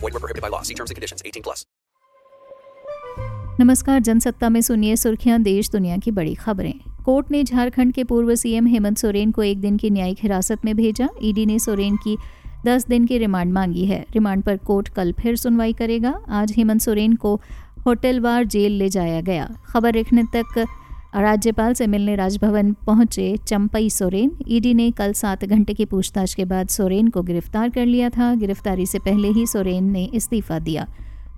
Void prohibited by law. See terms and conditions. 18 plus. नमस्कार, जनसत्ता में सुनिए सुर्खियाँ, देश दुनिया की बड़ी खबरें कोर्ट ने झारखंड के पूर्व सीएम हेमंत सोरेन को एक दिन की न्यायिक हिरासत में भेजा ईडी ने सोरेन की दस दिन की रिमांड मांगी है रिमांड पर कोर्ट कल फिर सुनवाई करेगा आज हेमंत सोरेन को होटलवार जेल ले जाया गया खबर लिखने तक राज्यपाल से मिलने राजभवन पहुँचे चंपई सोरेन। ईडी ने कल सात घंटे की पूछताछ के बाद सोरेन को गिरफ़्तार कर लिया था। गिरफ्तारी से पहले ही सोरेन ने इस्तीफा दिया।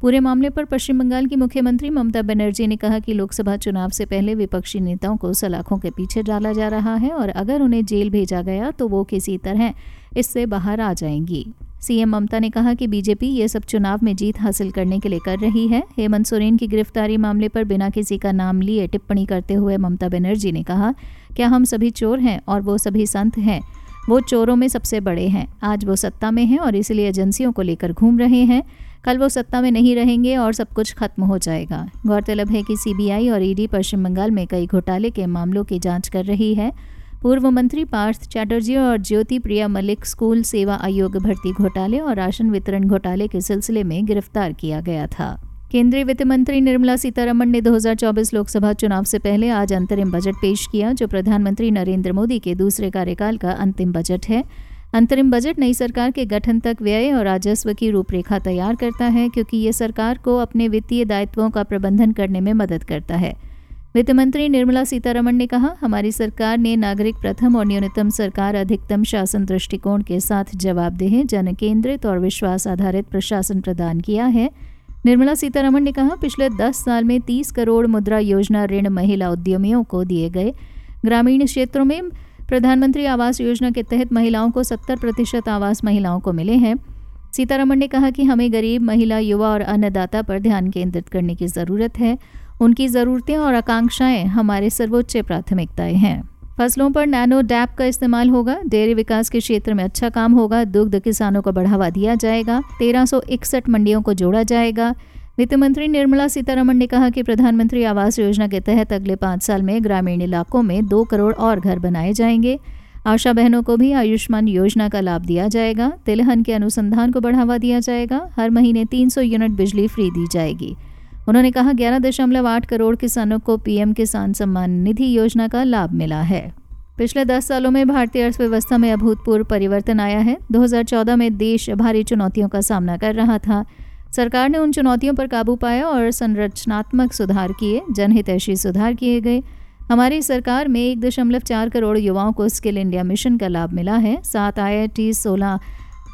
पूरे मामले पर पश्चिम बंगाल की मुख्यमंत्री ममता बनर्जी ने कहा कि लोकसभा चुनाव से पहले विपक्षी नेताओं को सलाखों के पीछे डाला जा रहा है और अगर उन्हें जेल भेजा गया तो वो किसी तरह इससे बाहर आ जाएँगी। सीएम ममता ने कहा कि बीजेपी ये सब चुनाव में जीत हासिल करने के लिए कर रही है। हेमंत सोरेन की गिरफ्तारी मामले पर बिना किसी का नाम लिए टिप्पणी करते हुए ममता बनर्जी ने कहा, क्या हम सभी चोर हैं और वो सभी संत हैं? वो चोरों में सबसे बड़े हैं। आज वो सत्ता में हैं और इसलिए एजेंसियों को लेकर घूम रहे हैं। कल वो सत्ता में नहीं रहेंगे और सब कुछ खत्म हो जाएगा। गौरतलब है कि सीबीआई और ईडी पश्चिम बंगाल में कई घोटाले के मामलों की जाँच कर रही है। पूर्व मंत्री पार्थ चैटर्जी और ज्योति प्रिया मलिक स्कूल सेवा आयोग भर्ती घोटाले और राशन वितरण घोटाले के सिलसिले में गिरफ़्तार किया गया था। केंद्रीय वित्त मंत्री निर्मला सीतारमण ने 2024 लोकसभा चुनाव से पहले आज अंतरिम बजट पेश किया, जो प्रधानमंत्री नरेंद्र मोदी के दूसरे कार्यकाल का अंतिम बजट है। अंतरिम बजट नई सरकार के गठन तक व्यय और राजस्व की रूपरेखा तैयार करता है, क्योंकि ये सरकार को अपने वित्तीय दायित्वों का प्रबंधन करने में मदद करता है। वित्त मंत्री निर्मला सीतारमण ने कहा, हमारी सरकार ने नागरिक प्रथम और न्यूनतम सरकार अधिकतम शासन दृष्टिकोण के साथ जवाबदेह जन केंद्रित और विश्वास आधारित प्रशासन प्रदान किया है। निर्मला सीतारमण ने कहा, पिछले 10 साल में 30 करोड़ मुद्रा योजना ऋण महिला उद्यमियों को दिए गए। ग्रामीण क्षेत्रों में प्रधानमंत्री आवास योजना के तहत महिलाओं को 70 प्रतिशत आवास महिलाओं को मिले हैं। सीतारमण ने कहा कि हमें गरीब, महिला, युवा और अन्नदाता पर ध्यान केंद्रित करने की ज़रूरत है। उनकी ज़रूरतें और आकांक्षाएँ हमारे सर्वोच्च प्राथमिकताएँ हैं। फ़सलों पर नैनो डैप का इस्तेमाल होगा, डेयरी विकास के क्षेत्र में अच्छा काम होगा, दुग्ध किसानों को बढ़ावा दिया जाएगा, तेरह मंडियों को जोड़ा जाएगा। वित्त मंत्री निर्मला सीतारमण ने कहा कि प्रधानमंत्री आवास योजना के तहत अगले पाँच साल में ग्रामीण इलाकों में दो करोड़ और घर बनाए जाएँगे। आशा बहनों को भी आयुष्मान योजना का लाभ दिया जाएगा। तिलहन के अनुसंधान को बढ़ावा दिया जाएगा। हर महीने 300 यूनिट बिजली फ्री दी जाएगी। उन्होंने कहा, ग्यारह दशमलव आठ करोड़ किसानों को पीएम किसान सम्मान निधि योजना का लाभ मिला है। पिछले दस सालों में भारतीय अर्थव्यवस्था में अभूतपूर्व परिवर्तन आया है। 2014 में देश भारी चुनौतियों का सामना कर रहा था। सरकार ने उन चुनौतियों पर काबू पाया और संरचनात्मक सुधार किए, जनहितैषी सुधार किए गए। हमारी सरकार में एक दशमलव चार करोड़ युवाओं को स्किल इंडिया मिशन का लाभ मिला है। सात आई आई टीज सोलह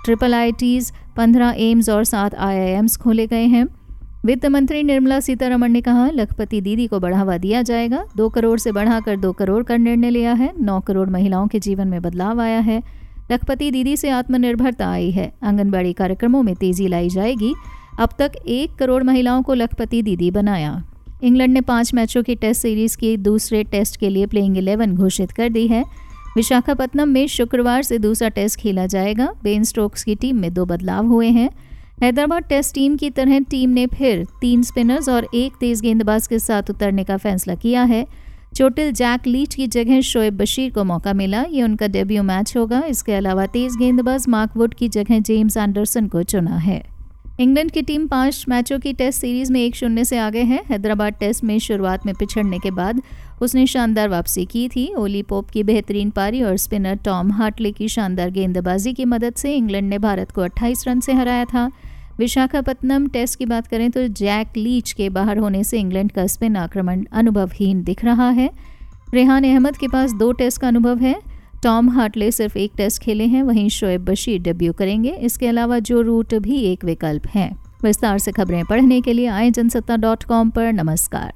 ट्रिपल आई टीज पंद्रह एम्स और सात आई आई एम्स खोले गए हैं। वित्त मंत्री निर्मला सीतारमण ने कहा, लखपति दीदी को बढ़ावा दिया जाएगा। दो करोड़ से बढ़ाकर दो करोड़ का निर्णय लिया है। नौ करोड़ महिलाओं के जीवन में बदलाव आया है। लखपति दीदी से आत्मनिर्भरता आई है। आंगनबाड़ी कार्यक्रमों में तेज़ी लाई जाएगी। अब तक एक करोड़ महिलाओं को लखपति दीदी बनाया। इंग्लैंड ने पाँच मैचों की टेस्ट सीरीज़ के दूसरे टेस्ट के लिए प्लेइंग इलेवन घोषित कर दी है। विशाखापत्तनम में शुक्रवार से दूसरा टेस्ट खेला जाएगा। बेन स्टोक्स की टीम में दो बदलाव हुए हैं। हैदराबाद टेस्ट टीम की तरह टीम ने फिर तीन स्पिनर्स और एक तेज गेंदबाज के साथ उतरने का फैसला किया है। चोटिल जैक लीच की जगह शोएब बशीर को मौका मिला। ये उनका डेब्यू मैच होगा। इसके अलावा तेज गेंदबाज मार्क वुड की जगह जेम्स एंडरसन को चुना है। इंग्लैंड की टीम पाँच मैचों की टेस्ट सीरीज़ में एक शून्य से आगे है। हैदराबाद टेस्ट में शुरुआत में पिछड़ने के बाद उसने शानदार वापसी की थी। ओली पोप की बेहतरीन पारी और स्पिनर टॉम हार्टले की शानदार गेंदबाजी की मदद से इंग्लैंड ने भारत को 28 रन से हराया था। विशाखापत्तनम टेस्ट की बात करें तो जैक लीच के बाहर होने से इंग्लैंड का स्पिन आक्रमण अनुभवहीन दिख रहा है। रेहान अहमद के पास दो टेस्ट का अनुभव है। टॉम हार्टले सिर्फ़ एक टेस्ट खेले हैं, वहीं शोएब बशीर डेब्यू करेंगे। इसके अलावा जो रूट भी एक विकल्प है। विस्तार से खबरें पढ़ने के लिए आए जनसत्ता डॉट कॉम पर। नमस्कार।